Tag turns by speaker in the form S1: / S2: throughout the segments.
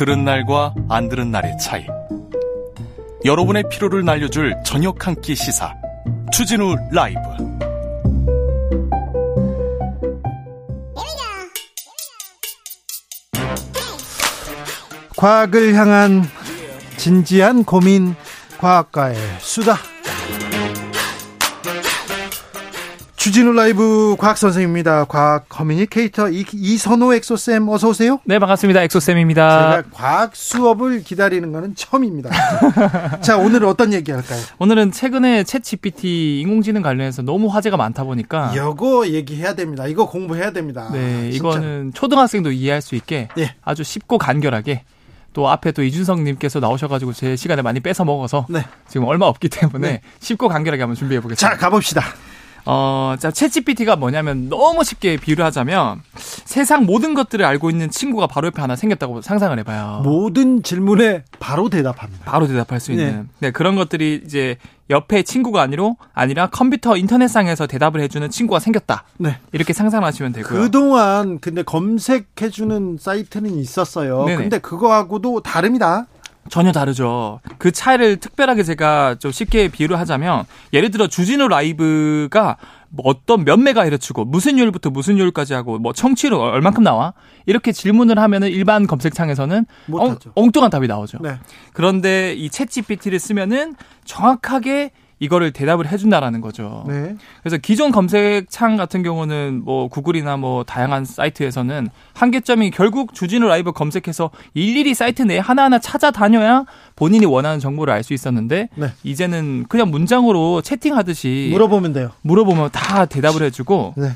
S1: 들은 날과 안 들은 날의 차이. 여러분의 피로를 날려줄 저녁 한 끼 시사. 추진우 라이브.
S2: 과학을 향한 진지한 고민, 과학과의 수다. 주진우 라이브 과학 선생입니다. 과학 communicator 이, 이선호 엑소쌤 어서 오세요.
S3: 네 반갑습니다. 엑소쌤입니다.
S2: 제가 과학 수업을 기다리는 거는 처음입니다. 자 오늘 어떤 얘기 할까요?
S3: 오늘은 최근에 챗 GPT 인공지능 관련해서 너무 화제가 많다 보니까
S2: 이거 얘기해야 됩니다. 이거 공부해야 됩니다.
S3: 네 이거는 초등학생도 이해할 수 있게
S2: 예.
S3: 아주 쉽고 간결하게 또 앞에 또 이준성님께서 나오셔가지고 제 시간을 많이 뺏어 먹어서
S2: 네.
S3: 지금 얼마 없기 때문에
S2: 네.
S3: 쉽고 간결하게 한번 준비해 보겠습니다.
S2: 자 가봅시다.
S3: 어, 자, 챗GPT가 뭐냐면 너무 쉽게 비유를 하자면 세상 모든 것들을 알고 있는 친구가 바로 옆에 하나 생겼다고 상상을 해봐요.
S2: 모든 질문에 바로 대답합니다.
S3: 바로 대답할 수 있는. 네. 그런 것들이 이제 옆에 친구가 아니로 아니라 컴퓨터 인터넷상에서 대답을 해주는 친구가 생겼다.
S2: 네.
S3: 이렇게 상상하시면 되고요.
S2: 그동안 근데 검색해주는 사이트는 있었어요.
S3: 네네.
S2: 근데 그거하고도 다릅니다.
S3: 전혀 다르죠. 그 차이를 특별하게 제가 좀 쉽게 비유를 하자면 예를 들어 주진우 라이브가 뭐 어떤 몇 메가헤르츠고 무슨 요일부터 무슨 요일까지 하고 뭐 청취율 얼만큼 나와 이렇게 질문을 하면은 일반 검색창에서는 엉. 엉뚱한 답이 나오죠.
S2: 네.
S3: 그런데 이 챗GPT를 쓰면은 정확하게 이거를 대답을 해준다라는 거죠.
S2: 네.
S3: 그래서 기존 검색창 같은 경우는 뭐 구글이나 뭐 다양한 사이트에서는 한계점이 결국 주진우 라이브 검색해서 일일이 사이트 내에 하나하나 찾아다녀야 본인이 원하는 정보를 알 수 있었는데
S2: 네.
S3: 이제는 그냥 문장으로 채팅하듯이
S2: 물어보면 돼요.
S3: 물어보면 다 대답을 해주고
S2: 네.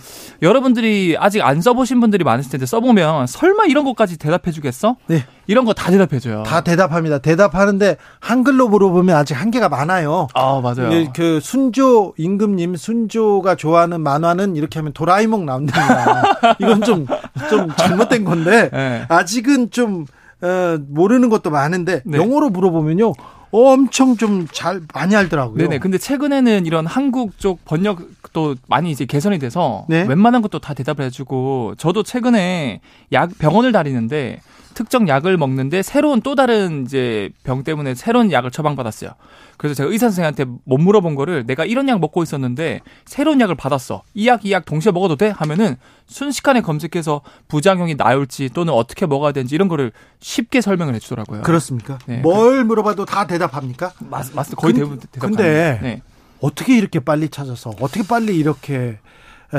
S3: 여러분들이 아직 안 써보신 분들이 많으실 텐데 써보면 설마 이런 것까지 대답해주겠어?
S2: 네.
S3: 이런 거 다 대답해줘요.
S2: 다 대답합니다. 대답하는데 한글로 물어보면 아직 한계가 많아요.
S3: 아 맞아요.
S2: 예, 그 순조 임금님 순조가 좋아하는 만화는 이렇게 하면 도라이몽 나온답니다. 이건 좀 좀 잘못된 건데
S3: 네.
S2: 아직은 좀 어, 모르는 것도 많은데
S3: 네.
S2: 영어로 물어보면요 엄청 좀 잘 많이 알더라고요.
S3: 네네. 근데 최근에는 이런 한국 쪽 번역도 많이 이제 개선이 돼서
S2: 네.
S3: 웬만한 것도 다 대답을 해주고 저도 최근에 약 병원을 다니는데 특정 약을 먹는데 새로운 또 다른 이제 병 때문에 새로운 약을 처방받았어요. 그래서 제가 의사 선생한테 못 물어본 거를 내가 이런 약 먹고 있었는데 새로운 약을 받았어. 이 약 이 약 동시에 먹어도 돼? 하면은 순식간에 검색해서 부작용이 나올지 또는 어떻게 먹어야 되는지 이런 거를 쉽게 설명을 해주더라고요.
S2: 그렇습니까?
S3: 네.
S2: 뭘 물어봐도 다 대답합니까?
S3: 맞, 맞, 거의
S2: 근-
S3: 대부분 대답.
S2: 근데
S3: 네.
S2: 어떻게 이렇게 빨리 찾아서 어떻게 빨리 이렇게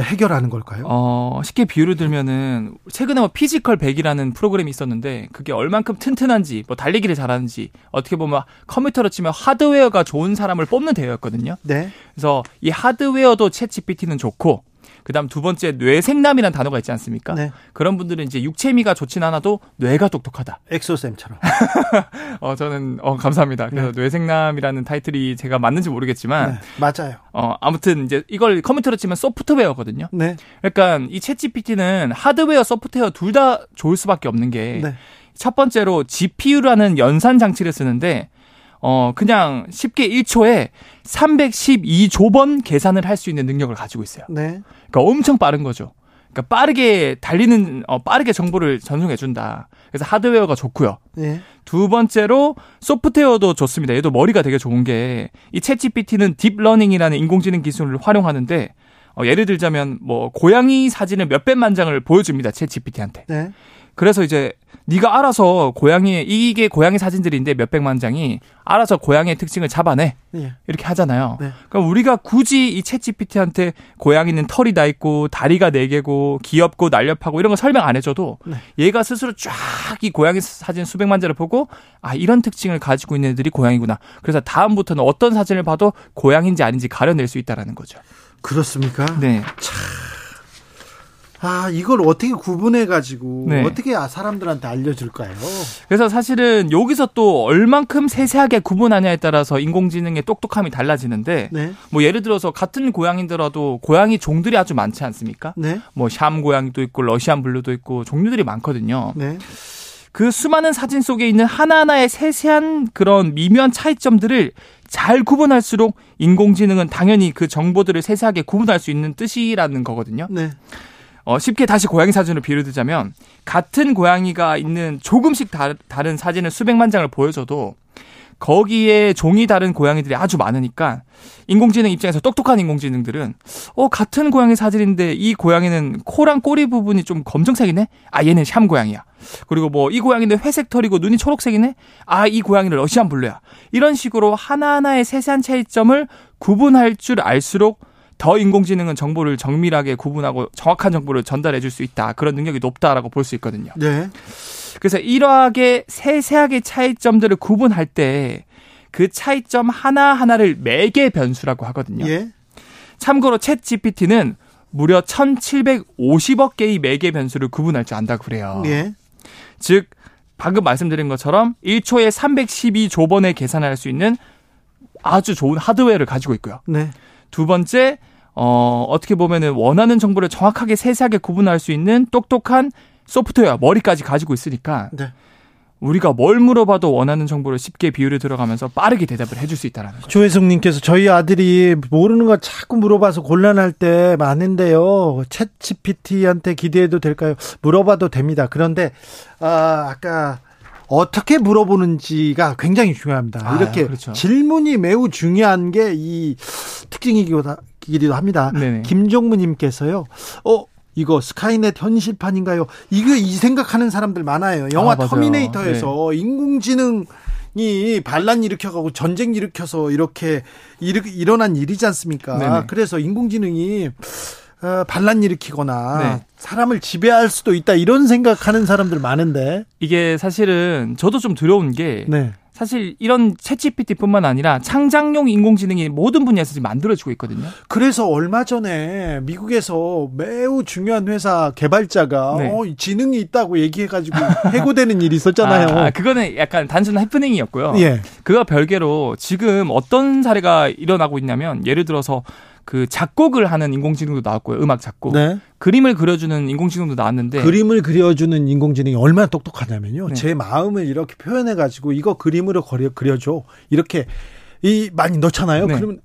S2: 해결하는 걸까요?
S3: 어, 쉽게 비유를 들면은 최근에 뭐 피지컬 100이라는 프로그램이 있었는데 그게 얼만큼 튼튼한지 뭐 달리기를 잘하는지 어떻게 보면 컴퓨터로 치면 하드웨어가 좋은 사람을 뽑는 대회였거든요.
S2: 네.
S3: 그래서 이 하드웨어도 챗 GPT는 좋고 그다음 두 번째 뇌생남이라는 단어가 있지 않습니까?
S2: 네.
S3: 그런 분들은 이제 육체미가 좋진 않아도 뇌가 똑똑하다.
S2: 엑소쌤처럼.
S3: 어 저는 어 감사합니다. 그래서 뇌생남이라는 타이틀이 제가 맞는지 모르겠지만
S2: 네, 맞아요.
S3: 어 아무튼 이제 이걸 컴퓨터로 치면 소프트웨어거든요.
S2: 네.
S3: 그러니까 이 챗GPT는 하드웨어, 소프트웨어 둘 다 좋을 수밖에 없는 게첫
S2: 네.
S3: 번째로 GPU라는 연산 장치를 쓰는데 어 그냥 쉽게 1초에 312조 번 계산을 할 수 있는 능력을 가지고 있어요.
S2: 네.
S3: 그러니까 엄청 빠른 거죠. 그러니까 빠르게 달리는 어 빠르게 정보를 전송해 준다. 그래서 하드웨어가 좋고요.
S2: 네.
S3: 두 번째로 소프트웨어도 좋습니다. 얘도 머리가 되게 좋은 게 이 챗GPT는 deep learning이라는 인공지능 기술을 활용하는데 어, 예를 들자면 뭐 고양이 사진을 몇백만 장을 보여줍니다. 챗GPT한테.
S2: 네.
S3: 그래서 이제 네가 알아서 고양이 이게 고양이 사진들인데 몇 백만 장이 알아서 고양이의 특징을 잡아내
S2: 네.
S3: 이렇게 하잖아요.
S2: 네.
S3: 그럼 우리가 굳이 이 챗GPT한테 고양이는 털이 다 있고 다리가 네 개고 귀엽고 날렵하고 이런 거 설명 안 해줘도
S2: 네.
S3: 얘가 스스로 쫙 이 고양이 사진 수백만 장을 보고 아 이런 특징을 가지고 있는 애들이 고양이구나. 그래서 다음부터는 어떤 사진을 봐도 고양인지 아닌지 가려낼 수 있다라는 거죠.
S2: 그렇습니까?
S3: 네.
S2: 아, 이걸 어떻게 구분해 가지고
S3: 네.
S2: 어떻게 사람들한테 알려줄까요?
S3: 그래서 사실은 여기서 또 얼만큼 세세하게 구분하냐에 따라서 인공지능의 똑똑함이 달라지는데
S2: 네,
S3: 뭐 예를 들어서 같은 고양이더라도 고양이 종들이 아주 많지 않습니까?
S2: 네,
S3: 뭐샴 고양이도 있고 러시안 블루도 있고 종류들이 많거든요.
S2: 네,
S3: 그 수많은 사진 속에 있는 하나하나의 세세한 그런 미묘한 차이점들을 잘 구분할수록 인공지능은 당연히 그 정보들을 세세하게 구분할 수 있는 뜻이라는 거거든요.
S2: 네,
S3: 어, 쉽게 다시 고양이 사진으로 비유 들자면 같은 고양이가 있는 조금씩 다, 다른 사진을 수백만 장을 보여줘도 거기에 종이 다른 고양이들이 아주 많으니까 인공지능 입장에서 똑똑한 인공지능들은 어 같은 고양이 사진인데 이 고양이는 코랑 꼬리 부분이 좀 검정색이네? 아 얘는 샴 고양이야. 그리고 뭐 이 고양이는 회색 털이고 눈이 초록색이네? 아 이 고양이는 러시안 블루야. 이런 식으로 하나하나의 세세한 차이점을 구분할 줄 알수록 더 인공지능은 정보를 정밀하게 구분하고 정확한 정보를 전달해 줄 수 있다. 그런 능력이 높다라고 볼 수 있거든요.
S2: 네,
S3: 그래서 이러하게 세세하게 차이점들을 구분할 때 그 차이점 하나하나를 매개 변수라고 하거든요.
S2: 예,
S3: 참고로 챗 GPT는 무려 1750억 개의 매개 변수를 구분할 줄 안다고 그래요.
S2: 예,
S3: 즉 방금 말씀드린 것처럼 1초에 312조 번의 계산을 할 수 있는 아주 좋은 하드웨어를 가지고 있고요.
S2: 네,
S3: 두 번째, 어, 어떻게 보면은 원하는 정보를 정확하게 세세하게 구분할 수 있는 똑똑한 소프트웨어, 머리까지 가지고 있으니까
S2: 네.
S3: 우리가 뭘 물어봐도 원하는 정보를 쉽게 비율을 들어가면서 빠르게 대답을 해줄 수 있다라는 거죠.
S2: 조혜숙님께서 저희 아들이 모르는 거 자꾸 물어봐서 곤란할 때 많은데요. 챗 GPT한테 기대해도 될까요? 물어봐도 됩니다. 그런데 아, 아까 어떻게 물어보는지가 굉장히 중요합니다.
S3: 아,
S2: 이렇게
S3: 그렇죠.
S2: 질문이 매우 중요한 게 이 특징이기도 합니다.
S3: 네네.
S2: 김종무님께서요. 어 이거 스카이넷 현실판인가요? 이거 이 생각하는 사람들 많아요. 영화
S3: 아, 맞아요. 네.
S2: 터미네이터에서 인공지능 이 반란 일으켜가고 전쟁 일으켜서 이렇게 일, 일어난 일이지 않습니까?
S3: 네네.
S2: 그래서 인공지능이 어, 반란 일으키거나
S3: 네.
S2: 사람을 지배할 수도 있다 이런 생각하는 사람들 많은데.
S3: 이게 사실은 저도 좀 두려운 게
S2: 네.
S3: 사실 이런 챗GPT뿐만 아니라 창작용 인공지능이 모든 분야에서 지금 만들어지고 있거든요.
S2: 그래서 얼마 전에 미국에서 매우 중요한 회사 개발자가
S3: 네.
S2: 어, 지능이 있다고 얘기해가지고 해고되는 일이 있었잖아요.
S3: 아, 아, 그거는 약간 단순한 해프닝이었고요.
S2: 예.
S3: 그와 별개로 지금 어떤 사례가 일어나고 있냐면 예를 들어서 그 작곡을 하는 인공지능도 나왔고요. 음악 작곡.
S2: 네.
S3: 그림을 그려주는 인공지능도 나왔는데
S2: 그림을 그려주는 인공지능이 얼마나 똑똑하냐면요.
S3: 네.
S2: 제 마음을 이렇게 표현해 가지고 이거 그림으로 그려, 그려줘. 이렇게 이 많이 넣잖아요.
S3: 네.
S2: 그러면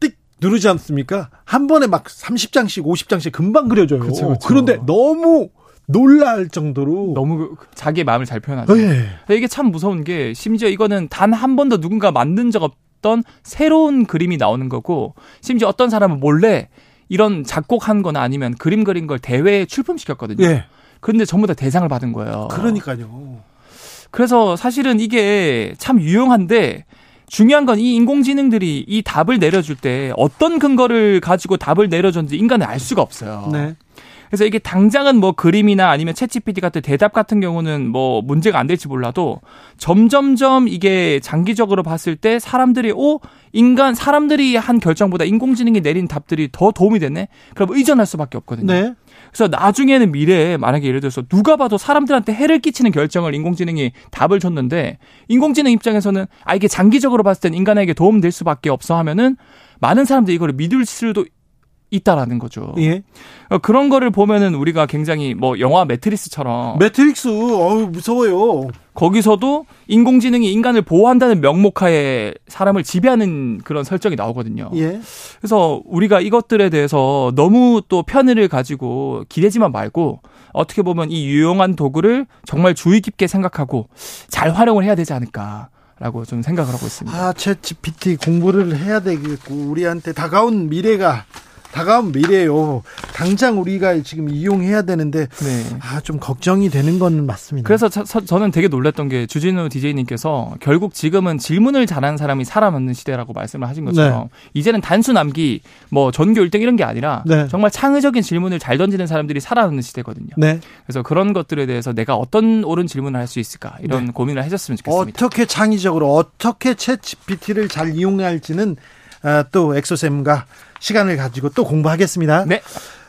S2: 띡 누르지 않습니까? 한 번에 막 30장씩, 50장씩 금방 그려줘요.
S3: 그쵸, 그쵸.
S2: 그런데 너무 놀랄 정도로.
S3: 너무 그- 자기의 마음을 잘 표현하죠.
S2: 예.
S3: 근데 이게 참 무서운 게 심지어 이거는 단 한 번도 누군가 만든 적 없 던 새로운 그림이 나오는 거고 심지어 어떤 사람은 몰래 이런 작곡한 거나 아니면 그림 그린 걸 대회에 출품시켰거든요.
S2: 예.
S3: 그런데 전부 다 대상을 받은 거예요.
S2: 그러니까요.
S3: 그래서 사실은 이게 참 유용한데 중요한 건 이 인공지능들이 이 답을 내려줄 때 어떤 근거를 가지고 답을 내려줬는지 인간은 알 수가 없어요.
S2: 네.
S3: 그래서 이게 당장은 뭐 그림이나 아니면 챗GPT 같은 대답 같은 경우는 뭐 문제가 안 될지 몰라도 점점점 이게 장기적으로 봤을 때 사람들이 오 인간 사람들이 한 결정보다 인공지능이 내린 답들이 더 도움이 되네. 그럼 의존할 수밖에 없거든요.
S2: 네.
S3: 그래서 나중에는 미래에 만약에 예를 들어서 누가 봐도 사람들한테 해를 끼치는 결정을 인공지능이 답을 줬는데 인공지능 입장에서는 아 이게 장기적으로 봤을 땐 인간에게 도움 될 수밖에 없어 하면은 많은 사람들이 이거를 믿을 수도 있다라는 거죠.
S2: 예.
S3: 어, 그런 거를 보면은 우리가 굉장히 뭐 영화 매트리스처럼
S2: 매트릭스, 어우, 무서워요.
S3: 거기서도 인공지능이 인간을 보호한다는 명목하에 사람을 지배하는 그런 설정이 나오거든요.
S2: 예.
S3: 그래서 우리가 이것들에 대해서 너무 또 편의를 가지고 기대지만 말고 어떻게 보면 이 유용한 도구를 정말 주의 깊게 생각하고 잘 활용을 해야 되지 않을까 라고 좀 생각을 하고 있습니다.
S2: 아, 챗 GPT 공부를 해야 되겠고, 우리한테 다가온 미래가, 다가온 미래요. 당장 우리가 지금 이용해야 되는데,
S3: 네.
S2: 아, 좀 걱정이 되는 건 맞습니다.
S3: 그래서 저, 는 되게 놀랐던 게 주진우 DJ님께서 결국 지금은 질문을 잘하는 사람이 살아남는 시대라고 말씀을 하신 것처럼 이제는 단순 암기, 뭐 전교 1등 이런 게 아니라
S2: 네.
S3: 정말 창의적인 질문을 잘 던지는 사람들이 살아남는 시대거든요.
S2: 네.
S3: 그래서 그런 것들에 대해서 내가 어떤 옳은 질문을 할 수 있을까 이런 고민을 하셨으면 좋겠습니다.
S2: 어떻게 창의적으로, 어떻게 챗 GPT를 잘 이용할지는 아, 또 엑소쌤과 시간을 가지고 또 공부하겠습니다.
S3: 네.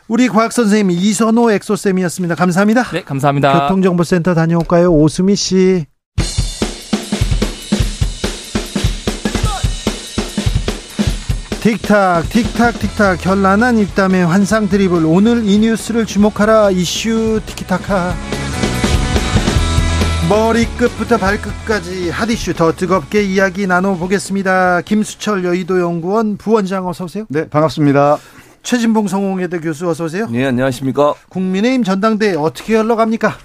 S2: 우리 과학 선생님 이선호 엑소쌤이었습니다. 감사합니다.
S3: 네, 감사합니다.
S2: 교통정보센터 다녀올까요? 오수미 씨. 틱탁 틱탁 틱탁 결란한 입담의 환상 드리블 오늘 이 뉴스를 주목하라 이슈 티키타카 머리끝부터 발끝까지 핫이슈 더 뜨겁게 이야기 나눠보겠습니다. 김수철 여의도 연구원 부원장 어서 오세요.
S4: 네 반갑습니다.
S2: 최진봉 성공회대 교수 어서 오세요.
S5: 네 안녕하십니까?
S2: 국민의힘 전당대회 어떻게 흘러갑니까?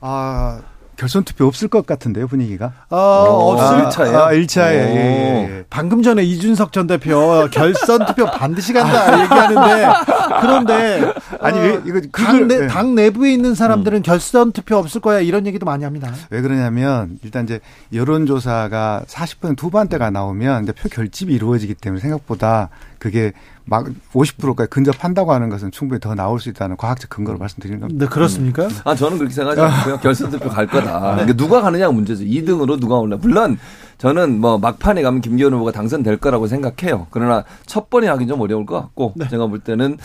S4: 아 결선 투표 없을 것 같은데요 분위기가.
S2: 어, 없을
S5: 아, 1차예요?
S4: 아, 1차에. 예, 예.
S2: 방금 전에 이준석 전 대표 결선 투표 반드시 간다 얘기하는데 그런데
S4: 아니,
S2: 어,
S4: 왜 이거
S2: 당,
S4: 그걸-
S2: 내,
S4: 예.
S2: 당 내부에 있는 사람들은 결선 투표 없을 거야 이런 얘기도 많이 합니다.
S4: 왜 그러냐면 일단 이제 여론 조사가 40% 후반대가 나오면 이제 표 결집이 이루어지기 때문에 생각보다 그게 막 50%까지 근접한다고 하는 것은 충분히 더 나올 수 있다는 과학적 근거로 말씀드리는 겁니다.
S2: 네 그렇습니까?
S5: 아 저는 그렇게 생각하지 않고요. 결선 투표 갈 거다. 그러니까 누가 가느냐가 문제죠. 2등으로 누가 올라. 물론 저는 뭐 막판에 가면 김기현 후보가 당선될 거라고 생각해요. 그러나 첫 번에 하긴 좀 어려울 것 같고 제가 볼 때는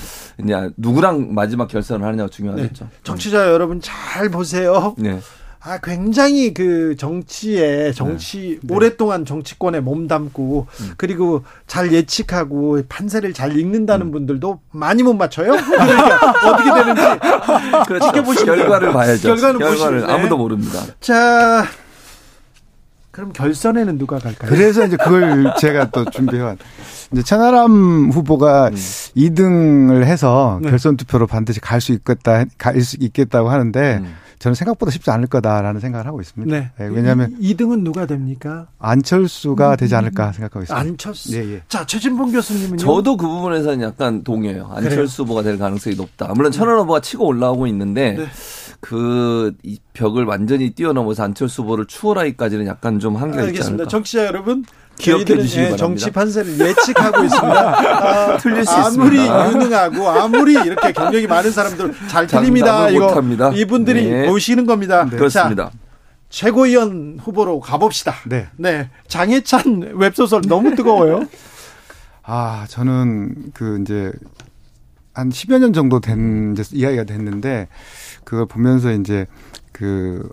S5: 이제 누구랑 마지막 결선을 하느냐가 중요하겠죠.
S2: 정치자 여러분 잘 보세요.
S5: 네.
S2: 아 굉장히 그 정치에 정치 오랫동안 정치권에 몸담고 그리고 잘 예측하고 판세를 잘 읽는다는 분들도 많이 못 맞춰요. 그러니까 어떻게 되는지
S5: 그렇죠.
S2: 지켜보시면
S5: 결과를 봐야죠
S2: 결과는
S5: 결과를
S2: 보시면, 네.
S5: 아무도 모릅니다
S2: 자 그럼 결선에는 누가 갈까요?
S4: 그래서 이제 그걸 제가 또 준비해왔. 이제 천하람 후보가
S5: 음.
S4: 2등을 해서
S2: 네.
S4: 결선 투표로 반드시 갈 수 있겠다, 갈 수 있겠다고 하는데
S5: 음.
S4: 저는 생각보다 쉽지 않을 거다라는 생각을 하고 있습니다.
S2: 네.
S4: 예, 왜냐하면
S2: 2등은 누가 됩니까?
S4: 안철수가 되지 않을까 생각하고 있습니다.
S2: 안철수.
S4: 예, 예.
S2: 자, 최진봉 교수님은요?
S5: 저도 그 부분에서는 약간 동의해요. 안철수 후보가 될 가능성이 높다. 물론 천원 후보가 치고 올라오고 있는데
S2: 네.
S5: 그이 벽을 완전히 뛰어넘어서 안철수 후보를 추월하기까지는 약간 좀 한계가 있지
S2: 알겠습니다.
S5: 않을까.
S2: 정치자 여러분.
S5: 기억해 주시기
S2: 예,
S5: 바랍니다.
S2: 정치 판세를 예측하고 있습니다. 아,
S5: 틀릴 수
S2: 아무리
S5: 있습니다.
S2: 유능하고 아무리 이렇게 경력이 많은 사람들 잘 틀립니다. 이거
S5: 못합니다.
S2: 이분들이
S5: 네.
S2: 보시는 겁니다.
S5: 그렇습니다.
S2: 자, 최고위원 후보로 가봅시다.
S4: 네.
S2: 네. 장해찬 웹소설 너무 뜨거워요.
S4: 아, 저는 그 이제 한 10여 년 정도 된 이제 이야기가 됐는데 그걸 보면서 이제 그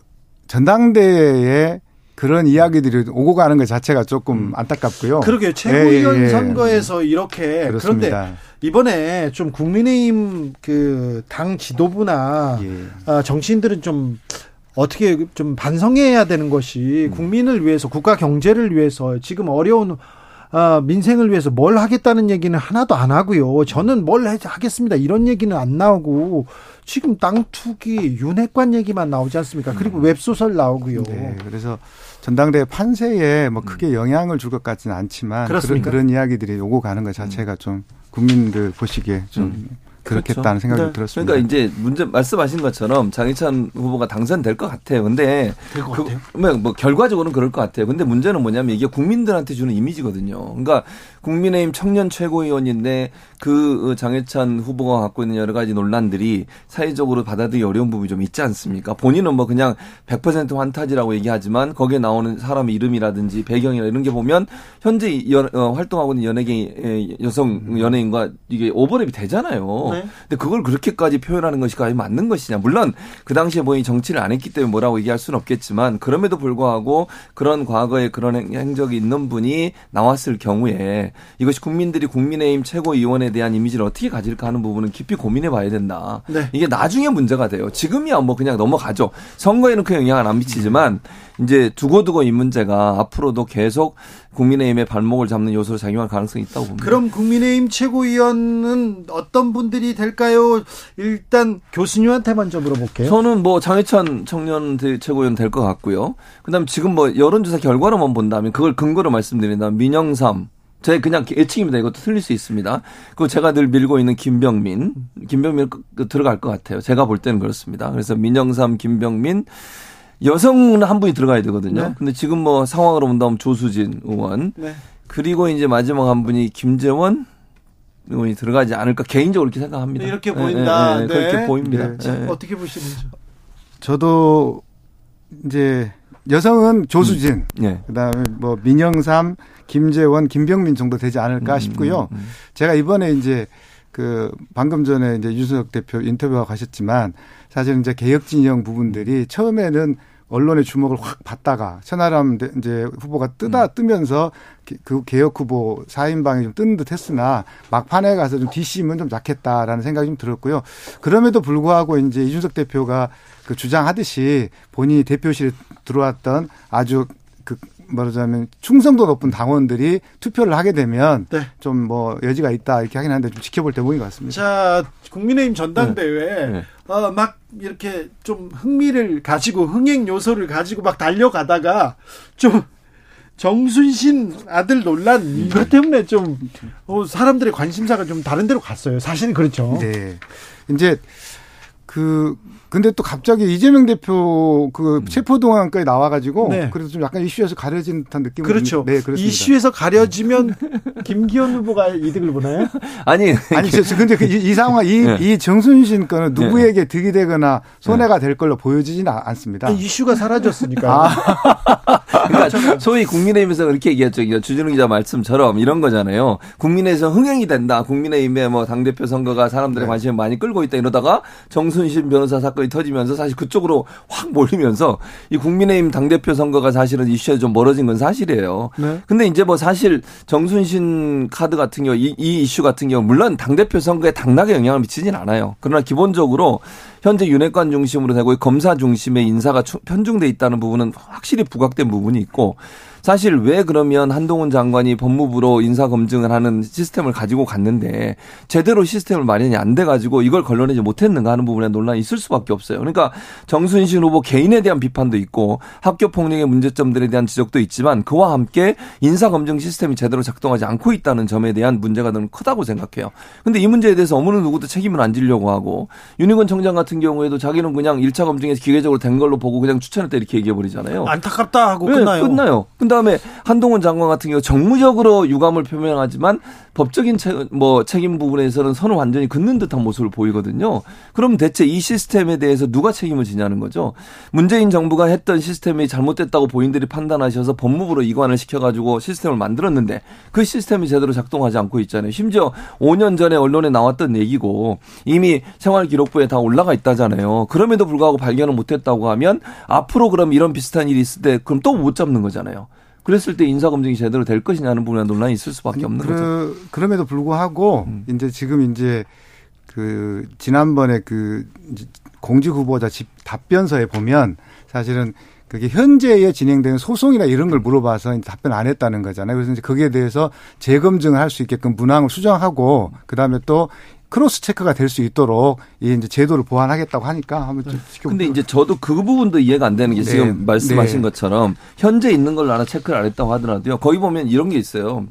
S4: 전당대회에 그런 이야기들이 오고 가는 것 자체가 조금 안타깝고요.
S2: 그러게요. 최고위원
S4: 예, 예, 예.
S2: 선거에서 이렇게 그런데
S4: 그렇습니다.
S2: 이번에 좀 국민의힘 그 당 지도부나
S4: 예.
S2: 아, 정치인들은 좀 어떻게 좀 반성해야 되는 것이
S4: 음.
S2: 국민을 위해서 국가 경제를 위해서 지금 어려운 아, 민생을 위해서 뭘 하겠다는 얘기는 하나도 안 하고요. 저는 뭘 해- 하겠습니다. 이런 얘기는 안 나오고 지금 땅 투기 윤핵관 얘기만 나오지 않습니까? 그리고 웹소설 나오고요.
S4: 음. 네, 그래서 전당대회 판세에 뭐 크게 영향을 줄 것 같지는 않지만 그런,
S2: 그렇습니까?
S4: 그런 이야기들이 오고 가는 것 자체가 좀 국민들 보시기에 좀 그렇겠다는 생각이
S2: 네.
S4: 들었습니다.
S5: 그러니까 이제 문제 말씀하신 것처럼 장희찬 후보가 당선될 것 같아요. 근데
S2: 될것
S5: 그-
S2: 같아요.
S5: 뭐, 뭐 결과적으로는 그럴 것 같아요. 근데 문제는 뭐냐면 이게 국민들한테 주는 이미지거든요. 그러니까 국민의힘 청년 최고위원인데 그 장혜찬 후보가 갖고 있는 여러 가지 논란들이 사회적으로 받아들이기 어려운 부분이 좀 있지 않습니까? 본인은 뭐 그냥 100% 환타지라고 얘기하지만 거기에 나오는 사람의 이름이라든지 배경이나 이런 게 보면 현재 연- 어, 활동하고 있는 연예계 에, 여성 연예인과 이게 오버랩이 되잖아요.
S2: 네.
S5: 근데 그걸 그렇게까지 표현하는 것이 과연 맞는 것이냐. 물론 그 당시에 본인이 정치를 안 했기 때문에 뭐라고 얘기할 수는 없겠지만 그럼에도 불구하고 그런 과거에 그런 행- 행적이 있는 분이 나왔을 경우에 이것이 국민들이 국민의힘 최고위원에 대한 이미지를 어떻게 가질까 하는 부분은 깊이 고민해 봐야 된다.
S2: 네.
S5: 이게 나중에 문제가 돼요. 지금이야 뭐 그냥 넘어가죠. 선거에는 그 영향을 안 미치지만 이제 두고두고 이 문제가 앞으로도 계속 국민의힘의 발목을 잡는 요소로 작용할 가능성이 있다고 봅니다.
S2: 그럼 국민의힘 최고위원은 어떤 분들이 될까요? 일단 교수님한테 먼저 물어볼게요.
S5: 저는 뭐 장혜찬 청년 대- 최고위원 될 것 같고요. 그다음 지금 뭐 여론조사 결과로만 본다면 그걸 근거로 말씀드린다면 민영삼 제 그냥 예측입니다. 이것도 틀릴 수 있습니다. 그리고 제가 늘 밀고 있는 김병민, 김병민 그- 그 들어갈 것 같아요. 제가 볼 때는 그렇습니다. 그래서 민영삼, 김병민 여성은 한 분이 들어가야 되거든요.
S2: 네.
S5: 근데 지금 뭐 상황으로 본다면 조수진 의원
S2: 네.
S5: 그리고 이제 마지막 한 분이 김재원 의원이 들어가지 않을까 개인적으로 이렇게 생각합니다.
S2: 이렇게
S5: 예,
S2: 보인다.
S5: 예, 예,
S2: 네.
S5: 그렇게 보입니다.
S4: 네.
S2: 어떻게 보시는지.
S4: 저도 이제 여성은 조수진,
S5: 예.
S4: 그다음에 뭐 민영삼, 김재원, 김병민 정도 되지 않을까 싶고요.
S5: 음, 음.
S4: 제가 이번에 이제 그 방금 전에 이제 유승혁 대표 인터뷰하고 가셨지만 사실 이제 개혁 진영 부분들이 처음에는 언론의 주목을 확 받다가 천하람 이제 후보가 뜨다 음. 뜨면서 그 개혁 후보 4인방이 좀 뜨는 듯 했으나 막판에 가서 좀 뒷심은 좀 약했다라는 생각이 좀 들었고요. 그럼에도 불구하고 이제 이준석 대표가 그 주장하듯이 본인이 대표실에 들어왔던 아주 그 말하자면 충성도 높은 당원들이 투표를 하게 되면 네. 좀뭐 여지가 있다 이렇게 하긴 하는데 좀 지켜볼 대목인 것 같습니다.
S2: 자, 국민의힘 전당대회 네. 네. 어, 막 이렇게 좀 흥미를 가지고 흥행 요소를 가지고 막 달려가다가 좀 정순신 아들 논란 이것 때문에 좀 어, 사람들의 관심사가 좀 다른 데로 갔어요. 사실은 그렇죠.
S4: 네. 이제 그 근데 또 갑자기 이재명 대표 그 음. 체포 동안까지 나와가지고 네. 그래서 좀 약간 이슈에서 가려진 듯한 느낌이
S2: 그렇죠. 네, 그렇습니다. 이슈에서 가려지면 김기현 후보가 이득을 보나요?
S5: 아니
S4: 아니 저, 근데 그 이, 이 상황 이, 네. 이 정순신 건은 누구에게 득이 되거나 손해가 될 걸로 보여지지는 않습니다.
S2: 이슈가 사라졌으니까. 아.
S5: 그러니까 소위 국민의힘에서 그렇게 얘기했죠. 주진우 기자 말씀처럼 이런 거잖아요. 국민의힘에서 흥행이 된다. 국민의힘의 뭐 당 대표 선거가 사람들의 네. 관심을 많이 끌고 있다 이러다가 정순 신 변호사 사건 사건이 터지면서 사실 그쪽으로 확 몰리면서 이 국민의힘 당대표 선거가 사실은 이슈에 좀 멀어진 건 사실이에요. 네. 근데 이제 뭐 사실 정순신 카드 같은 경우 이, 이 이슈 같은 경우 물론 당대표 선거에 당락에 영향을 미치진 않아요. 그러나 기본적으로 현재 윤핵관 중심으로 되고 검사 중심의 인사가 편중돼 있다는 부분은 확실히 부각된 부분이 있고 사실 왜 그러면 한동훈 장관이 법무부로 인사 검증을 하는 시스템을 가지고 갔는데 제대로 시스템을 마련이 안 돼 가지고 이걸 걸러내지 못했는가 하는 부분에 논란이 있을 수밖에 없어요. 그러니까 정순신 후보 개인에 대한 비판도 있고 학교 폭력의 문제점들에 대한 지적도 있지만 그와 함께 인사 검증 시스템이 제대로 작동하지 않고 있다는 점에 대한 문제가 너무 크다고 생각해요. 근데 이 문제에 대해서 어느 누구도 책임을 안 지려고 하고 윤희건 청장 같은 경우에도 자기는 그냥 1차 검증에서 기계적으로 된 걸로 보고 그냥 추천했다 이렇게 얘기해 버리잖아요.
S2: 안타깝다 하고 네, 끝나요.
S5: 끝나요. 다음에 한동훈 장관 같은 경우 정무적으로 유감을 표명하지만 법적인 책, 뭐 책임 부분에서는 선을 완전히 긋는 듯한 모습을 보이거든요. 그럼 대체 이 시스템에 대해서 누가 책임을 지냐는 거죠. 문재인 정부가 했던 시스템이 잘못됐다고 본인들이 판단하셔서 법무부로 이관을 시켜가지고 시스템을 만들었는데 그 시스템이 제대로 작동하지 않고 있잖아요. 심지어 5년 전에 언론에 나왔던 얘기고 이미 생활기록부에 다 올라가 있다잖아요. 그럼에도 불구하고 발견을 못했다고 하면 앞으로 그럼 이런 비슷한 일이 있을 때 그럼 또 못 잡는 거잖아요. 그랬을 때 인사 검증이 제대로 될 것이냐는 부분에 논란이 있을 수밖에 없는 그, 거죠.
S4: 그럼에도 불구하고 음. 이제 지금 이제 그 지난번에 그 공직 후보자 집 답변서에 보면 사실은 그게 현재에 진행되는 소송이나 이런 걸 물어봐서 답변 안 했다는 거잖아요. 그래서 이제 거기에 대해서 재검증을 할 수 있게끔 문항을 수정하고 그다음에 또 크로스 체크가 될 수 있도록 이 이제 제도를 보완하겠다고 하니까 한번 좀
S5: 지켜볼게요. 근데 이제 저도 그 부분도 이해가 안 되는 게 네. 지금 말씀하신 네. 것처럼 현재 있는 걸 하나 체크를 안 했다고 하더라도요. 거기 보면 이런 게 있어요.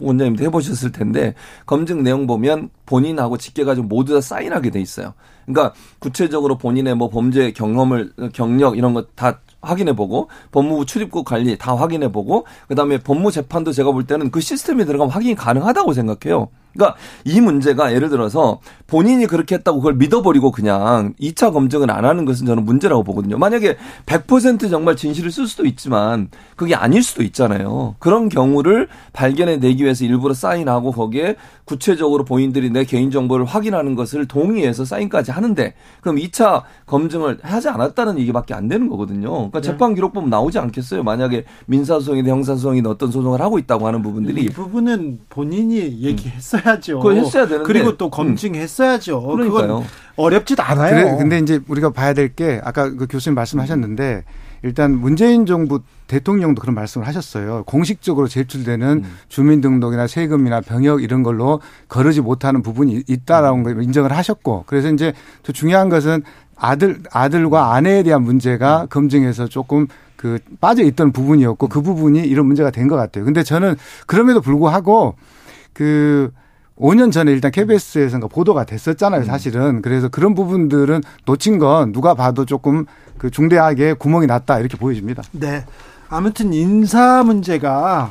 S5: 원장님도 해보셨을 텐데 검증 내용 보면 본인하고 직계가지고 모두 다 사인하게 돼 있어요. 그러니까 구체적으로 본인의 뭐 범죄 경험을 경력 이런 거 다 확인해 보고 법무부 출입국 관리 다 확인해 보고 그다음에 법무 재판도 제가 볼 때는 그 시스템에 들어가면 확인이 가능하다고 생각해요. 그러니까 이 문제가 예를 들어서 본인이 그렇게 했다고 그걸 믿어버리고 그냥 2차 검증을 안 하는 것은 저는 문제라고 보거든요. 만약에 100% 정말 진실을 쓸 수도 있지만 그게 아닐 수도 있잖아요. 그런 경우를 발견해 내기 위해서 일부러 사인하고 거기에 구체적으로 본인들이 내 개인정보를 확인하는 것을 동의해서 사인까지 하는데 그럼 2차 검증을 하지 않았다는 얘기밖에 안 되는 거거든요. 그러니까 네. 재판 기록 보면 나오지 않겠어요. 만약에 민사소송이나 형사소송이나 어떤 소송을 하고 있다고 하는 부분들이
S2: 이 부분은 본인이 얘기했어요. 했어야죠.
S5: 그걸 했어야 되는데.
S2: 그리고 또 검증했어야죠. 음. 그러니까요. 어렵지도 않아요.
S4: 그래, 근데 이제 우리가 봐야 될 게 아까 그 교수님 말씀하셨는데 일단 문재인 정부 대통령도 그런 말씀을 하셨어요. 공식적으로 제출되는 음. 주민등록이나 세금이나 병역 이런 걸로 거르지 못하는 부분이 있다라는 걸 인정을 하셨고 그래서 이제 더 중요한 것은 아들 아들과 아내에 대한 문제가 음. 검증에서 조금 그 빠져 있던 부분이었고 그 부분이 이런 문제가 된 것 같아요. 근데 저는 그럼에도 불구하고 그 5년 전에 일단 KBS에서가 보도가 됐었잖아요, 음. 사실은. 그래서 그런 부분들은 놓친 건 누가 봐도 조금 그 중대하게 구멍이 났다 이렇게 보여집니다.
S2: 네. 아무튼 인사 문제가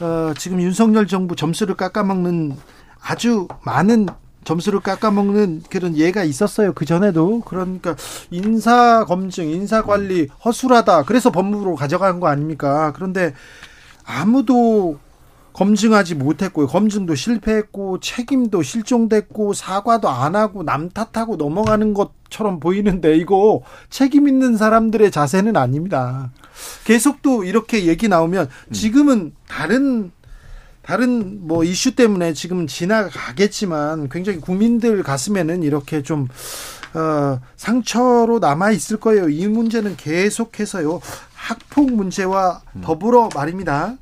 S2: 어, 지금 윤석열 정부 점수를 깎아먹는 아주 많은 점수를 깎아먹는 그런 예가 있었어요. 그 전에도 그러니까 인사 검증, 인사 관리 허술하다. 그래서 법무부로 가져간 거 아닙니까? 그런데 아무도 검증하지 못했고요. 검증도 실패했고 책임도 실종됐고 사과도 안 하고 남 탓하고 넘어가는 것처럼 보이는데 이거 책임 있는 사람들의 자세는 아닙니다. 계속 또 이렇게 얘기 나오면 지금은 다른 다른 뭐 이슈 때문에 지금 지나가겠지만 굉장히 국민들 가슴에는 이렇게 좀 어, 상처로 남아 있을 거예요. 이 문제는 계속해서요. 학폭 문제와 더불어 말입니다.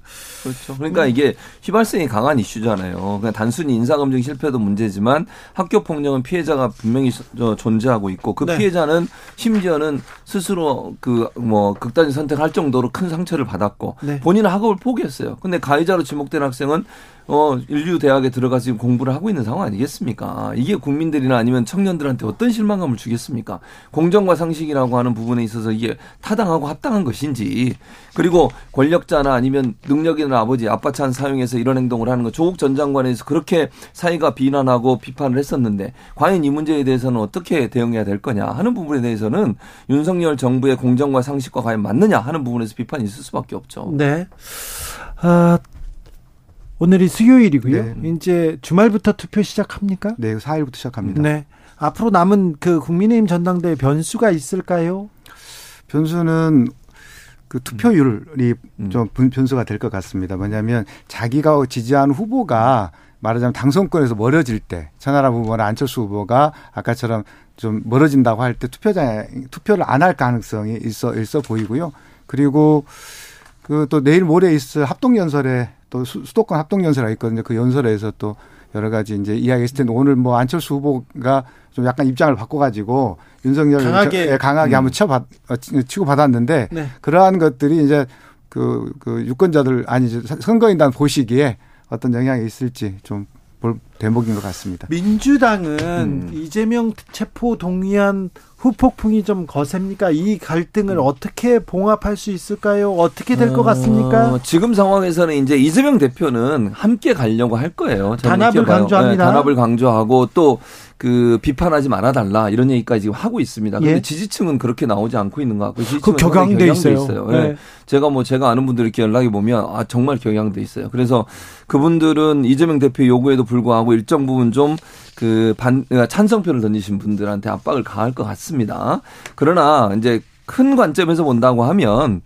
S5: 그렇죠. 그러니까 이게 휘발성이 강한 이슈잖아요. 그냥 단순히 인사검증 실패도 문제지만 학교 폭력은 피해자가 분명히 존재하고 있고 그
S2: 네.
S5: 피해자는 심지어는 스스로 그 뭐 극단적 선택할 정도로 큰 상처를 받았고
S2: 네.
S5: 본인은 학업을 포기했어요. 근데 가해자로 지목된 학생은 어 인류 대학에 들어가서 지금 공부를 하고 있는 상황 아니겠습니까? 이게 국민들이나 아니면 청년들한테 어떤 실망감을 주겠습니까? 공정과 상식이라고 하는 부분에 있어서 이게 타당하고 합당한 것 인지 그리고 권력자나 아니면 능력 있는 아버지 아빠 찬 사용해서 이런 행동을 하는 거 조국 전 장관에서 그렇게 사회가 비난하고 비판을 했었는데 과연 이 문제에 대해서는 어떻게 대응해야 될 거냐 하는 부분에 대해서는 윤석열 정부의 공정과 상식과 과연 맞느냐 하는 부분에서 비판이 있을 수밖에 없죠.
S2: 네. 아, 오늘이 수요일이고요.
S4: 네.
S2: 이제 주말부터 투표 시작합니까?
S4: 네, 4일부터 시작합니다.
S2: 네. 앞으로 남은 그 국민의힘 전당대회 변수가 있을까요?
S4: 변수는 그 투표율이
S5: 음.
S4: 좀 분- 변수가 될 것 같습니다. 뭐냐면 자기가 지지하는 후보가 말하자면 당선권에서 멀어질 때 천하람 후보나 안철수 후보가 아까처럼 좀 멀어진다고 할 때 투표장에 투표를 안 할 가능성이 있어 있어 보이고요. 그리고 그 또 내일 모레 있을 합동 연설에 또 수- 수도권 합동 연설이 있거든요. 그 연설에서 또 여러 가지 이제 이야기 했을 텐데 오늘 뭐 안철수 후보가 좀 약간 입장을 바꿔가지고 윤석열
S2: 강하게.
S4: 저- 예, 강하게
S5: 음.
S4: 한번 쳐받 어, 치고 받았는데
S2: 네.
S4: 그러한 것들이 이제 그, 그 유권자들 아니 선거인단 보시기에 어떤 영향이 있을지 좀 볼 대목인 것 같습니다.
S2: 민주당은
S5: 음.
S2: 이재명 체포 동의안 후폭풍이 좀 거셉니까? 이 갈등을 어떻게 봉합할 수 있을까요? 어떻게 될것 같습니까?
S5: 어, 지금 상황에서는 이제 이재명 대표는 함께 가려고 할 거예요.
S2: 단합을. 강조합니다.
S5: 네, 단합을 강조하고 또 그 비판하지 말아 달라 이런 얘기까지 지금 하고 있습니다. 근데
S2: 예.
S5: 지지층은 그렇게 나오지 않고 있는 것 같고
S2: 그
S5: 지지층은
S2: 격양돼
S5: 상당히
S2: 있어요.
S5: 격양돼
S2: 네.
S5: 예. 제가 뭐 제가 아는 분들 이렇게 연락이 보면 아 정말 격양돼 있어요. 그래서 그분들은 이재명 대표 요구에도 불구하고 일정 부분 좀 그 반 찬성표를 던지신 분들한테 압박을 가할 것 같습니다. 그러나 이제 큰 관점에서 본다고 하면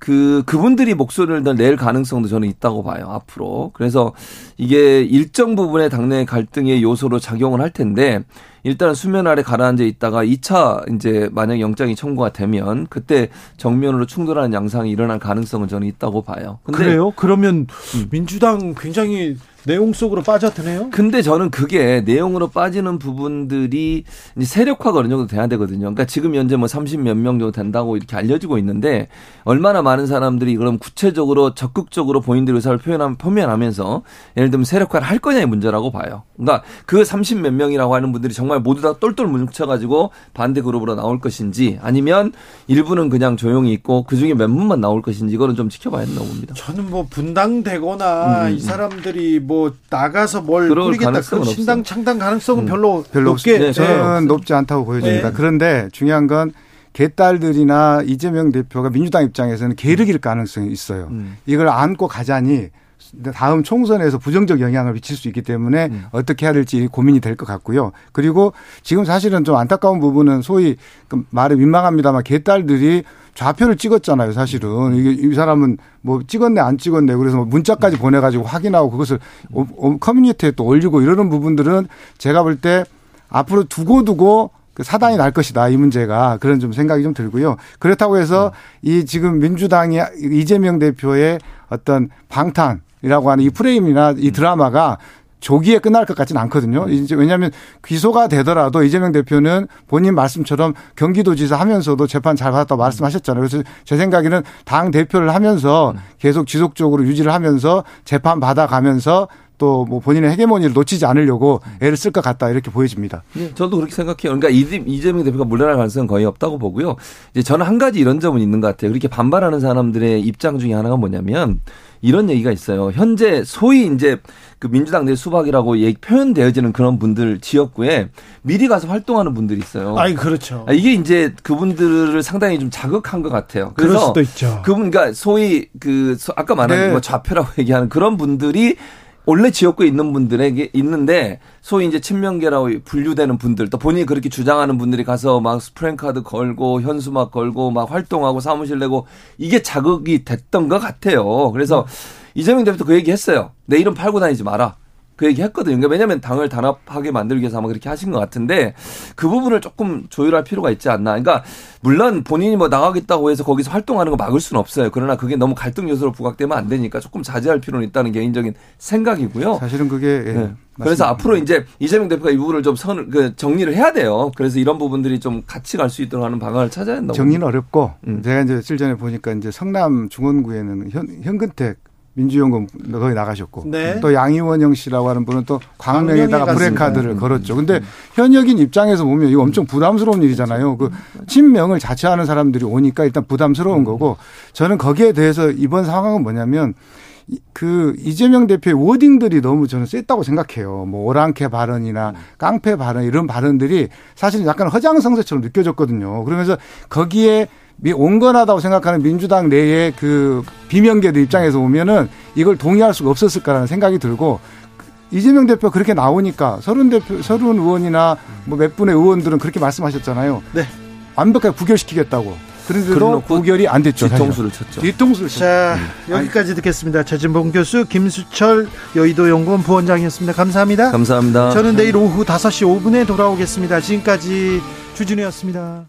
S5: 그 그분들이 목소리를 더 낼 가능성도 저는 있다고 봐요 앞으로 그래서 이게 일정 부분의 당내 갈등의 요소로 작용을 할 텐데 일단 수면 아래 가라앉아 있다가 2차 이제 만약 영장이 청구가 되면 그때 정면으로 충돌하는 양상이 일어날 가능성은 저는 있다고 봐요. 근데
S2: 그래요? 그러면
S5: 음.
S2: 민주당 굉장히 내용 속으로 빠져드네요.
S5: 근데 저는 그게 내용으로 빠지는 부분들이 이제 세력화가 어느 정도 돼야 되거든요. 그러니까 지금 현재 뭐 30몇 명 정도 된다고 이렇게 알려지고 있는데 얼마나 많은 사람들이 그럼 구체적으로 적극적으로 본인들의 의사를 표현하면 표면하면서 예를 들면 세력화를 할 거냐의 문제라고 봐요. 그러니까 그 30 몇 명이라고 하는 분들이 정말 모두 다 똘똘 뭉쳐가지고 반대 그룹으로 나올 것인지 아니면 일부는 그냥 조용히 있고 그 중에 몇 분만 나올 것인지 이거는 좀 지켜봐야 된다고 봅니다.
S2: 저는 뭐 분당되거나
S5: 음, 음.
S2: 이 사람들이 뭐 나가서 뭘
S5: 그럴
S2: 꾸리겠다
S5: 가능성은
S2: 그 신당. 창당 가능성은
S5: 음.
S2: 별로
S4: 별로
S2: 높게
S5: 네,
S4: 저는
S5: 없어요.
S4: 높지 않다고 보여집니다.
S2: 네.
S4: 그런데 중요한 건 개딸들이나 이재명 대표가 민주당 입장에서는 게으르길 가능성이 있어요.
S5: 음.
S4: 이걸 안고 가자니 다음 총선에서 부정적 영향을 미칠 수 있기 때문에
S5: 음.
S4: 어떻게 해야 될지 고민이 될 것 같고요. 그리고 지금 사실은 좀 안타까운 부분은 소위 그 말이 민망합니다만 개딸들이 좌표를 찍었잖아요, 사실은. 이게 이 사람은 뭐 찍었네, 안 찍었네. 그래서 뭐 문자까지 보내가지고 확인하고 그것을 커뮤니티에 또 올리고 이러는 부분들은 제가 볼 때 앞으로 두고두고 그 사단이 날 것이다 이 문제가 그런 좀 생각이 좀 들고요. 그렇다고 해서 이 지금 민주당이 이재명 대표의 어떤 방탄 이라고 하는 이 프레임이나 이 드라마가 조기에 끝날 것 같지는 않거든요. 이제 왜냐하면 기소가 되더라도 이재명 대표는 본인 말씀처럼 경기도지사 하면서도 재판 잘 받았다 고 말씀하셨잖아요. 그래서 제 생각에는 당 대표를 하면서 계속 지속적으로 유지를 하면서 재판 받아가면서 또 뭐 본인의 헤게모니를 놓치지 않으려고 애를 쓸 것 같다 이렇게 보여집니다.
S5: 네, 저도 그렇게 생각해요. 그러니까 이재- 이재명 대표가 물러날 가능성은 거의 없다고 보고요. 이제 저는 한 가지 이런 점은 있는 것 같아요. 그렇게 반발하는 사람들의 입장 중에 하나가 뭐냐면 이런 얘기가 있어요. 현재 소위 이제 그 민주당 내 수박이라고 얘기 표현되어지는 그런 분들 지역구에 미리 가서 활동하는 분들이 있어요.
S2: 아이 그렇죠.
S5: 아, 이게 이제 그분들을 상당히 좀 자극한 것 같아요.
S2: 그럴
S5: 그래서
S2: 수도 있죠.
S5: 그분 그러니까 소위 그 소- 아까 말한
S4: 네.
S5: 뭐 좌표라고 얘기하는 그런 분들이 원래 지역구에 있는 분들에게 있는데 소위 이제 친명계라고 분류되는 분들 또 본인이 그렇게 주장하는 분들이 가서 막 스프랭카드 걸고 현수막 걸고 막 활동하고 사무실 내고 이게 자극이 됐던 것 같아요. 그래서 이재명 대표도 그 얘기 했어요. 내 이름 팔고 다니지 마라. 그 얘기 했거든요. 그러니까 왜냐하면 당을 단합하게 만들기 위해서 아마 그렇게 하신 것 같은데 그 부분을 조금 조율할 필요가 있지 않나. 그러니까 물론 본인이 뭐 나가겠다고 해서 거기서 활동하는 거 막을 수는 없어요. 그러나 그게 너무 갈등 요소로 부각되면 안 되니까 조금 자제할 필요는 있다는 개인적인 생각이고요.
S4: 사실은 그게 예,
S5: 네. 그래서 앞으로 이제 이재명 대표가 이 부분을 좀 선을 그 정리를 해야 돼요. 그래서 이런 부분들이 좀 같이 갈 수 있도록 하는 방안을 찾아야 된다고.
S4: 정리는 어렵고
S5: 음.
S4: 제가 이제 며칠 전에 보니까 이제 성남 중원구에는 현, 현근택 민주연금 거기 나가셨고
S2: 네.
S4: 또 양희원영 씨라고 하는 분은 또 광명에다가
S2: 광명에
S4: 브레카드를
S5: 갔습니다.
S4: 걸었죠. 근데 현역인 입장에서 보면 이거 엄청 부담스러운 일이잖아요. 그 친명을 자처하는 사람들이 오니까 일단 부담스러운 거고 저는 거기에 대해서 이번 상황은 뭐냐면 이- 그 이재명 대표의 워딩들이 너무 저는 셌다고 생각해요. 뭐 오랑캐 발언이나 깡패 발언 이런 발언들이 사실은 약간 허장성세처럼 느껴졌거든요. 그러면서 거기에 미- 온건하다고 생각하는 민주당 내의 그 비명계들 입장에서 보면은 이걸 동의할 수가 없었을 거라는 생각이 들고 이재명 대표 그렇게 나오니까 서른 대표 서른 의원이나 뭐 몇 분의 의원들은 그렇게 말씀하셨잖아요.
S2: 네.
S4: 완벽하게 부결시키겠다고. 그런데도 부결이 안 됐죠.
S5: 뒤통수를 쳤죠.
S4: 뒤통수를 쳤죠.
S2: 자 여기까지 듣겠습니다. 최진봉 교수, 김수철 여의도 연구원 부원장이었습니다. 감사합니다.
S5: 감사합니다.
S2: 저는 내일 오후 5시 5분에 돌아오겠습니다. 지금까지 주진우였습니다.